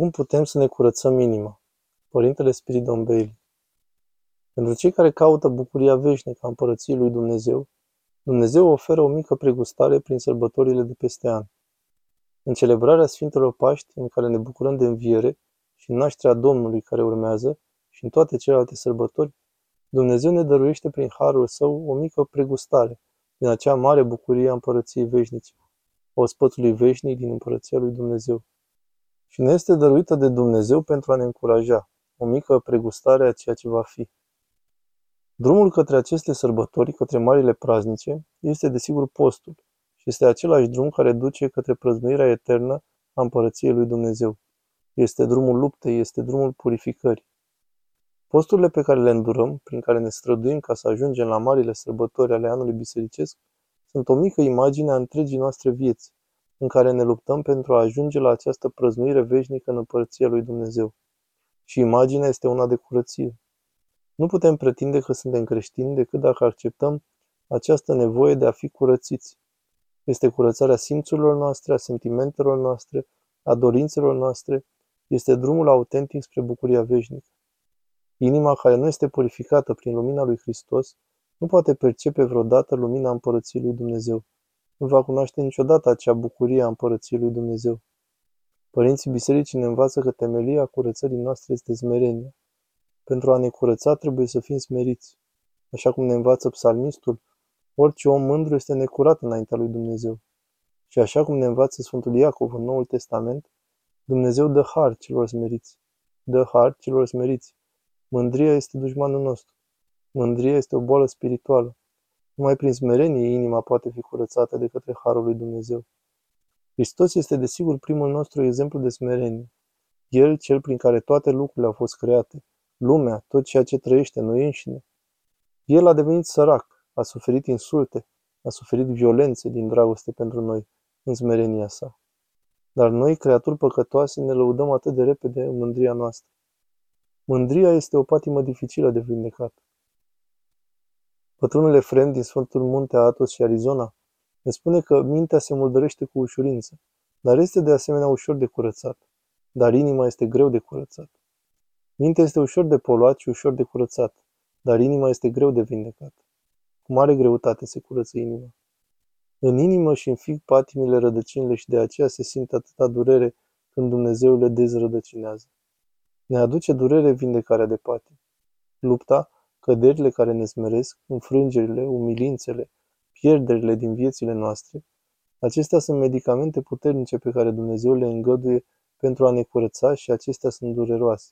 Cum putem să ne curățăm inima? Părintele Spiridon Bailey Pentru cei care caută bucuria veșnică a împărăției lui Dumnezeu, Dumnezeu oferă o mică pregustare prin sărbătorile de peste an. În celebrarea Sfintelor Paști, în care ne bucurăm de înviere și în nașterea Domnului care urmează, și în toate celelalte sărbători, Dumnezeu ne dăruiește prin harul său o mică pregustare din acea mare bucurie a împărăției veșnice, a ospățului veșnic din împărăția lui Dumnezeu și ne este dăruită de Dumnezeu pentru a ne încuraja, o mică pregustare a ceea ce va fi. Drumul către aceste sărbători, către marile praznice, este desigur postul și este același drum care duce către prăznuirea eternă a împărăției lui Dumnezeu. Este drumul luptei, este drumul purificării. Posturile pe care le îndurăm, prin care ne străduim ca să ajungem la marile sărbători ale anului bisericesc, sunt o mică imagine a întregii noastre vieți, în care ne luptăm pentru a ajunge la această prăznuire veșnică în împărăția lui Dumnezeu. Și imaginea este una de curăție. Nu putem pretinde că suntem creștini decât dacă acceptăm această nevoie de a fi curățiți. Este curățarea simțurilor noastre, a sentimentelor noastre, a dorințelor noastre, este drumul autentic spre bucuria veșnică. Inima care nu este purificată prin lumina lui Hristos nu poate percepe vreodată lumina împărăției lui Dumnezeu nu va cunoaște niciodată acea bucurie a împărăției lui Dumnezeu. Părinții bisericii ne învață că temelia curățării noastre este smerenia. Pentru a ne curăța trebuie să fim smeriți. Așa cum ne învață psalmistul, orice om mândru este necurat înaintea lui Dumnezeu. Și așa cum ne învață Sfântul Iacov în Noul Testament, Dumnezeu dă har celor smeriți. Dă har celor smeriți. Mândria este dușmanul nostru. Mândria este o boală spirituală. Numai prin smerenie inima poate fi curățată de către Harul lui Dumnezeu. Hristos este desigur primul nostru exemplu de smerenie. El, cel prin care toate lucrurile au fost create, lumea, tot ceea ce trăiește, noi înșine. El a devenit sărac, a suferit insulte, a suferit violențe din dragoste pentru noi, în smerenia sa. Dar noi, creaturi păcătoase, ne lăudăm atât de repede în mândria noastră. Mândria este o patimă dificilă de vindecat. Pătrunul Efrem din Sfântul Munte Atos și Arizona ne spune că mintea se murdărește cu ușurință, dar este de asemenea ușor de curățat, dar inima este greu de curățat. Mintea este ușor de poluat și ușor de curățat, dar inima este greu de vindecat. Cu mare greutate se curăță inima. În inimă și în fig patimile rădăcinile și de aceea se simte atâta durere când Dumnezeu le dezrădăcinează. Ne aduce durere vindecarea de patim. Lupta căderile care ne smeresc, înfrângerile, umilințele, pierderile din viețile noastre, acestea sunt medicamente puternice pe care Dumnezeu le îngăduie pentru a ne curăța și acestea sunt dureroase.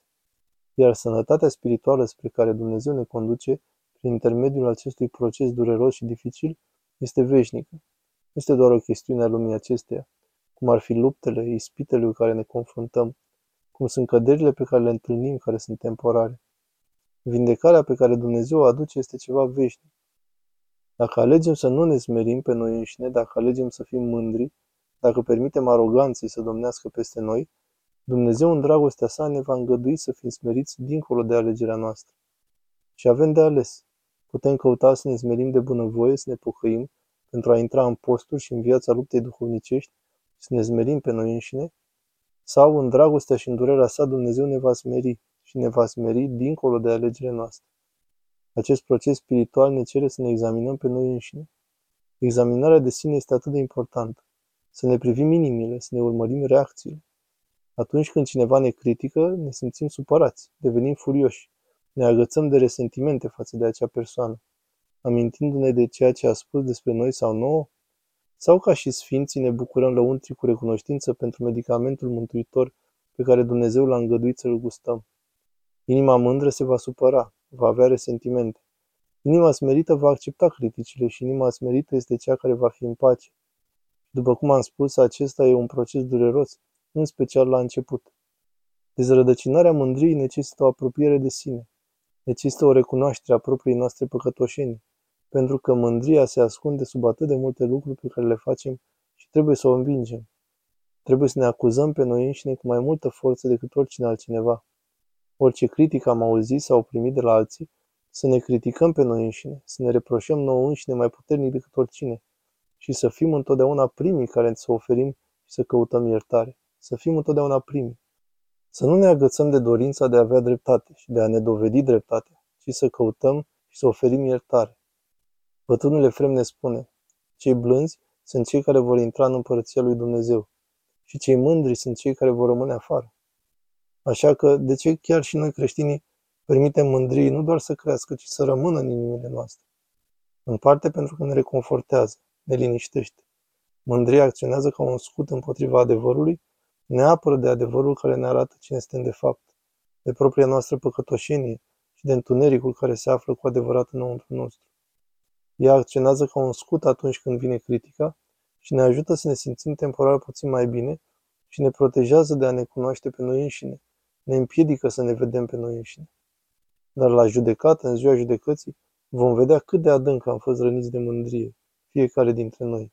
Iar sănătatea spirituală spre care Dumnezeu ne conduce, prin intermediul acestui proces dureros și dificil, este veșnică. Nu este doar o chestiune a lumii acesteia, cum ar fi luptele, ispitele cu care ne confruntăm, cum sunt căderile pe care le întâlnim, care sunt temporare. Vindecarea pe care Dumnezeu o aduce este ceva veșnic. Dacă alegem să nu ne smerim pe noi înșine, dacă alegem să fim mândri, dacă permitem aroganței să domnească peste noi, Dumnezeu în dragostea sa ne va îngădui să fim smeriți dincolo de alegerea noastră. Și avem de ales. Putem căuta să ne smerim de bunăvoie, să ne pocăim, pentru a intra în posturi și în viața luptei duhovnicești, să ne smerim pe noi înșine, sau în dragostea și în durerea sa Dumnezeu ne va smeri, și ne va smeri dincolo de alegerile noastre. Acest proces spiritual ne cere să ne examinăm pe noi înșine. Examinarea de sine este atât de importantă. Să ne privim inimile, să ne urmărim reacțiile. Atunci când cineva ne critică, ne simțim supărați, devenim furioși, ne agățăm de resentimente față de acea persoană, amintindu-ne de ceea ce a spus despre noi sau nouă, sau ca și sfinții ne bucurăm lăuntri cu recunoștință pentru medicamentul mântuitor pe care Dumnezeu l-a îngăduit să-l gustăm. Inima mândră se va supăra, va avea resentimente. Inima smerită va accepta criticile și inima smerită este cea care va fi în pace. După cum am spus, acesta e un proces dureros, în special la început. Dezrădăcinarea mândriei necesită o apropiere de sine, necesită o recunoaștere a propriei noastre păcătoșenii, pentru că mândria se ascunde sub atât de multe lucruri pe care le facem și trebuie să o învingem. Trebuie să ne acuzăm pe noi înșine cu mai multă forță decât oricine altcineva orice critică am auzit sau primit de la alții, să ne criticăm pe noi înșine, să ne reproșăm nouă înșine mai puternic decât oricine și să fim întotdeauna primii care să oferim și să căutăm iertare. Să fim întotdeauna primii. Să nu ne agățăm de dorința de a avea dreptate și de a ne dovedi dreptatea, ci să căutăm și să oferim iertare. Bătrânul Efrem ne spune, cei blânzi sunt cei care vor intra în împărăția lui Dumnezeu și cei mândri sunt cei care vor rămâne afară. Așa că, de ce chiar și noi creștinii permitem mândriei nu doar să crească, ci să rămână în inimile noastre? În parte pentru că ne reconfortează, ne liniștește. Mândria acționează ca un scut împotriva adevărului, ne apără de adevărul care ne arată cine suntem de fapt, de propria noastră păcătoșenie și de întunericul care se află cu adevărat înăuntru nostru. Ea acționează ca un scut atunci când vine critica și ne ajută să ne simțim temporar puțin mai bine și ne protejează de a ne cunoaște pe noi înșine, ne împiedică să ne vedem pe noi înșine. Dar la judecată, în ziua judecății, vom vedea cât de adânc am fost răniți de mândrie, fiecare dintre noi.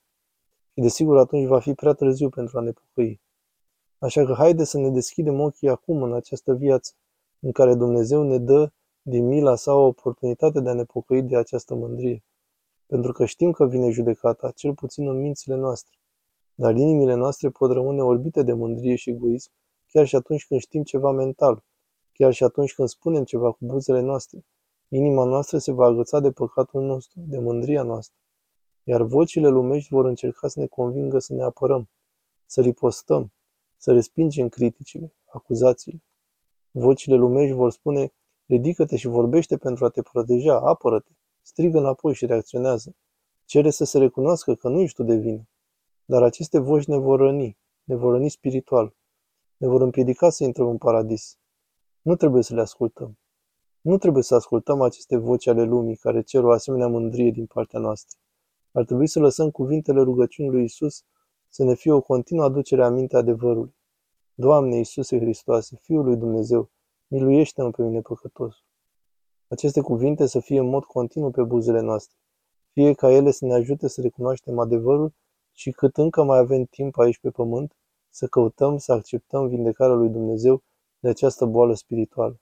Și desigur atunci va fi prea târziu pentru a ne pocăi. Așa că haide să ne deschidem ochii acum în această viață, în care Dumnezeu ne dă din mila sa o oportunitate de a ne pocăi de această mândrie. Pentru că știm că vine judecata, cel puțin în mințile noastre. Dar inimile noastre pot rămâne orbite de mândrie și egoism, chiar și atunci când știm ceva mental, chiar și atunci când spunem ceva cu buzele noastre. Inima noastră se va agăța de păcatul nostru, de mândria noastră. Iar vocile lumești vor încerca să ne convingă să ne apărăm, să ripostăm, să respingem criticile, acuzațiile. Vocile lumești vor spune, ridică-te și vorbește pentru a te proteja, apără-te, strigă înapoi și reacționează. Cere să se recunoască că nu ești tu de vină. Dar aceste voci ne vor răni, ne vor răni spiritual, ne vor împiedica să intrăm în paradis. Nu trebuie să le ascultăm. Nu trebuie să ascultăm aceste voci ale lumii care cer o asemenea mândrie din partea noastră. Ar trebui să lăsăm cuvintele rugăciunii lui Isus să ne fie o continuă aducere a minte adevărului. Doamne Iisuse Hristoase, Fiul lui Dumnezeu, miluiește-mă pe mine păcătos. Aceste cuvinte să fie în mod continuu pe buzele noastre, fie ca ele să ne ajute să recunoaștem adevărul și cât încă mai avem timp aici pe pământ, să căutăm să acceptăm vindecarea lui Dumnezeu de această boală spirituală.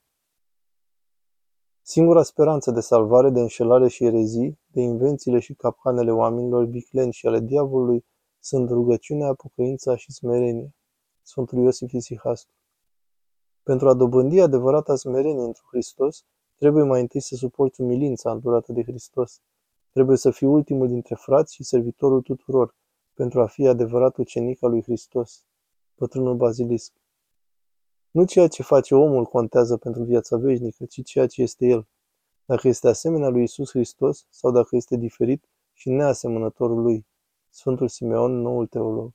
Singura speranță de salvare de înșelare și erezii, de invențiile și capcanele oamenilor vicleni și ale diavolului, sunt rugăciunea, pocăința și smerenia. Sfântul Iosif Isihastru. Pentru a dobândi adevărata smerenie într Hristos, trebuie mai întâi să suporți umilința îndurată de Hristos. Trebuie să fii ultimul dintre frați și servitorul tuturor, pentru a fi adevărat ucenic al lui Hristos. Pătrânul Bazilisc. Nu ceea ce face omul contează pentru viața veșnică, ci ceea ce este el. Dacă este asemenea lui Isus Hristos sau dacă este diferit și neasemănătorul lui. Sfântul Simeon, noul teolog.